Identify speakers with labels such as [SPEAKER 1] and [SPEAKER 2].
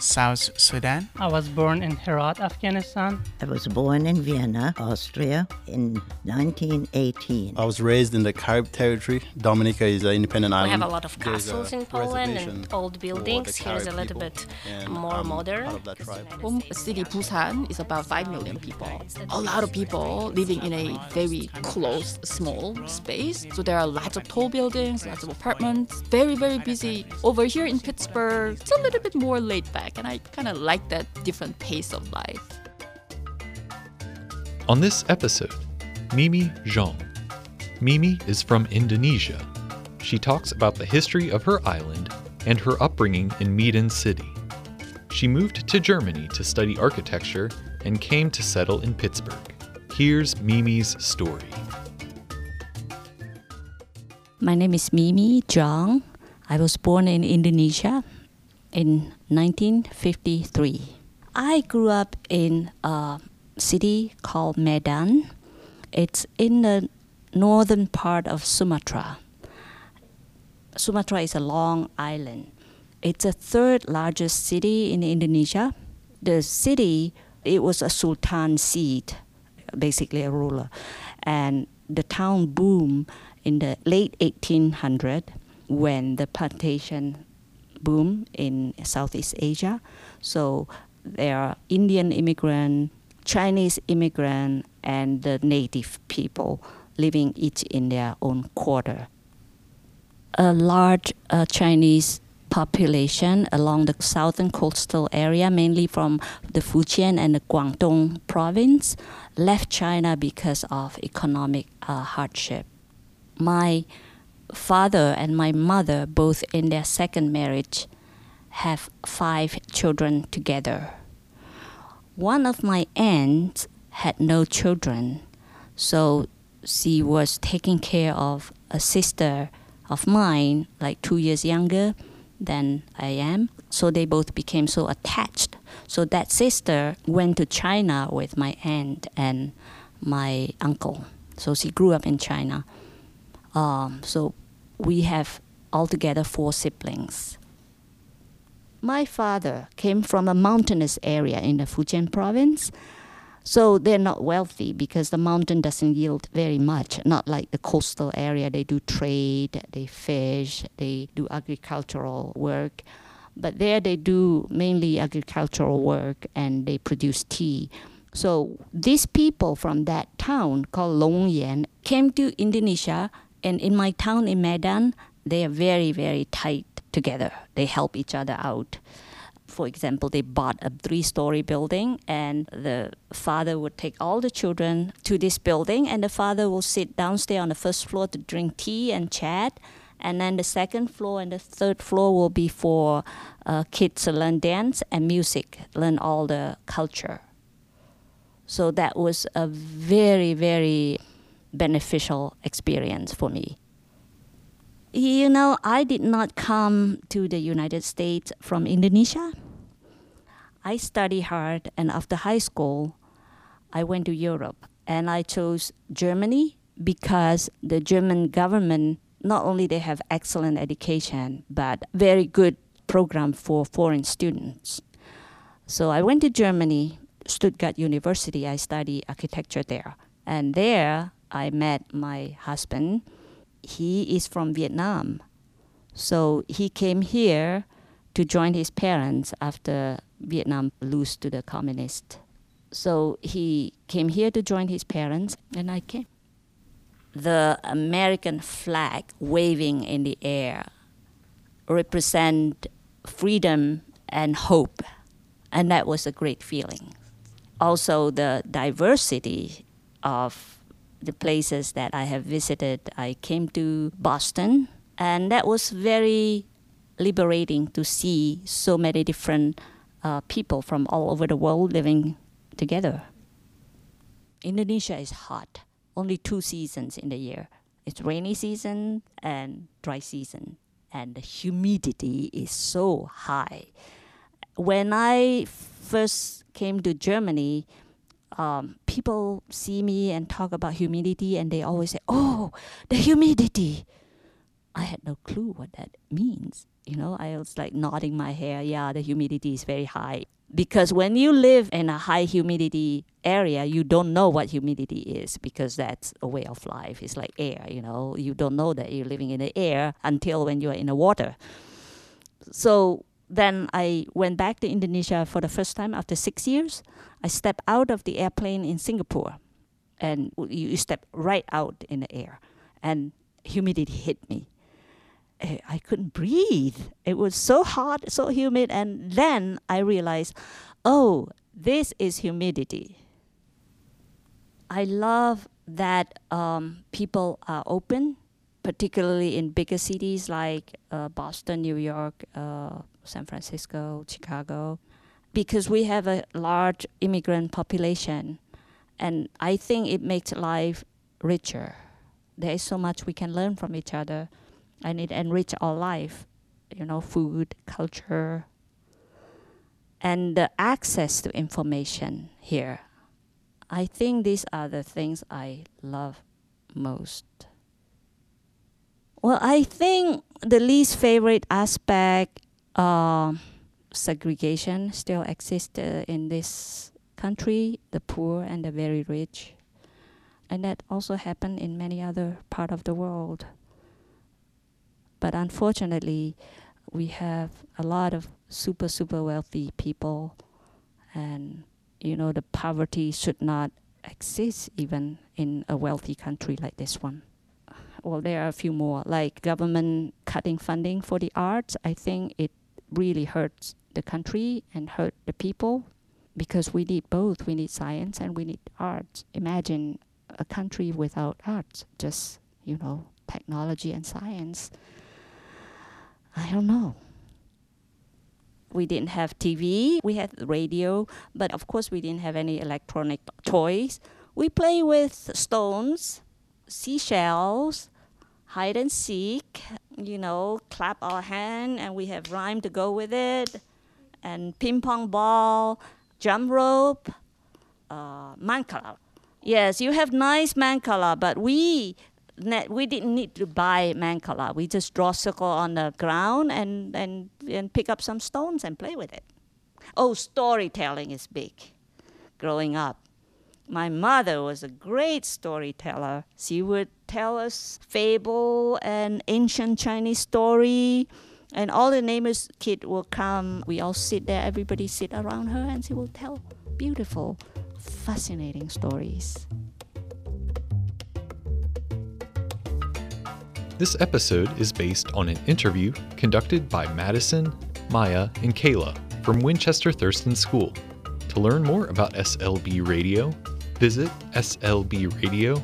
[SPEAKER 1] South Sudan.
[SPEAKER 2] I was born in Herat, Afghanistan.
[SPEAKER 3] I was born in Vienna, Austria in 1918.
[SPEAKER 4] I was raised in the Carib territory. Dominica is an independent
[SPEAKER 5] We
[SPEAKER 4] island.
[SPEAKER 5] We have a lot of castles in Poland and old buildings. Here is a little bit
[SPEAKER 4] and
[SPEAKER 5] more
[SPEAKER 4] I'm
[SPEAKER 5] modern.
[SPEAKER 4] part of that.
[SPEAKER 6] Home city Busan is about 5 million people. A lot of people living in a very close, small space. So there are lots of tall buildings, lots of apartments, very, very busy. Over here in Pittsburgh, it's a little bit more laid back, and I kind of like that different pace of life.
[SPEAKER 7] On this episode, Mimi Jong. Mimi is from Indonesia. She talks about the history of her island and her upbringing in Medan City. She moved to Germany to study architecture and came to settle in Pittsburgh. Here's Mimi's story.
[SPEAKER 8] My name is Mimi Jong. I was born in Indonesia in 1953. I grew up in a city called Medan. It's in the northern part of Sumatra. Sumatra is a long island. It's the third largest city in Indonesia. The city, it was a sultan seat, basically a ruler. And the town boomed in the late 1800 when the plantation boom in Southeast Asia. So there are Indian immigrant, Chinese immigrant, and the native people living each in their own quarter. A large uh, Chinese population along the southern coastal area, mainly from the Fujian and the Guangdong province, left China because of economic uh, hardship. My father and my mother, both in their second marriage, have five children together. One of my aunts had no children, so she was taking care of a sister of mine, like two years younger than I am. So they both became so attached. So that sister went to China with my aunt and my uncle. So she grew up in China. Um, so we have altogether four siblings. My father came from a mountainous area in the Fujian province. So they're not wealthy because the mountain doesn't yield very much. Not like the coastal area, they do trade, they fish, they do agricultural work. But there they do mainly agricultural work and they produce tea. So these people from that town called Longyan came to Indonesia and in my town in Medan, they are very, very tight together. They help each other out. For example, they bought a three story building, and the father would take all the children to this building, and the father will sit downstairs on the first floor to drink tea and chat. And then the second floor and the third floor will be for uh, kids to learn dance and music, learn all the culture. So that was a very, very beneficial experience for me. You know, I did not come to the United States from Indonesia. I studied hard, and after high school, I went to Europe. And I chose Germany because the German government not only they have excellent education, but very good program for foreign students. So I went to Germany, Stuttgart University. I studied architecture there, and there I met my husband he is from Vietnam. So he came here to join his parents after Vietnam lose to the communists. So he came here to join his parents, and I came. The American flag waving in the air represent freedom and hope, and that was a great feeling. Also, the diversity of the places that I have visited. I came to Boston, and that was very liberating to see so many different uh, people from all over the world living together. Indonesia is hot, only two seasons in the year. It's rainy season and dry season, and the humidity is so high. When I first came to Germany, um, people see me and talk about humidity, and they always say, "Oh, the humidity." I had no clue what that means. You know, I was like nodding my head. Yeah, the humidity is very high. Because when you live in a high humidity area, you don't know what humidity is because that's a way of life. It's like air, you know. You don't know that you're living in the air until when you're in the water. So then I went back to Indonesia for the first time after six years. I stepped out of the airplane in Singapore, and you, step right out in the air, and humidity hit me. Eh, I couldn't breathe. It was so hot, so humid, and then I realized, oh, this is humidity. I love that um, people are open, particularly in bigger cities like uh, Boston, New York, uh, San Francisco, Chicago, because we have a large immigrant population, and I think it makes life richer. There is so much we can learn from each other and it enrich our life you know food culture and the access to information here i think these are the things i love most well i think the least favorite aspect uh, segregation still exists uh, in this country the poor and the very rich and that also happened in many other part of the world but unfortunately, we have a lot of super, super wealthy people, and you know, the poverty should not exist even in a wealthy country like this one. Well, there are a few more, like government cutting funding for the arts. I think it really hurts the country and hurt the people because we need both. We need science and we need arts. Imagine a country without arts, just, you know, technology and science. I don't know. We didn't have TV, we had radio, but of course we didn't have any electronic toys. We play with stones, seashells, hide and seek, you know, clap our hand and we have rhyme to go with it, and ping pong ball, jump rope, uh, mancala. Yes, you have nice mancala, but we we didn't need to buy mancala. We just draw circle on the ground and, and, and pick up some stones and play with it. Oh, storytelling is big growing up. My mother was a great storyteller. She would tell us fable and ancient Chinese story, and all the neighbors' kid will come. We all sit there, everybody sit around her, and she will tell beautiful, fascinating stories.
[SPEAKER 7] This episode is based on an interview conducted by Madison, Maya, and Kayla from Winchester Thurston School. To learn more about SLB Radio, visit slbradio.org.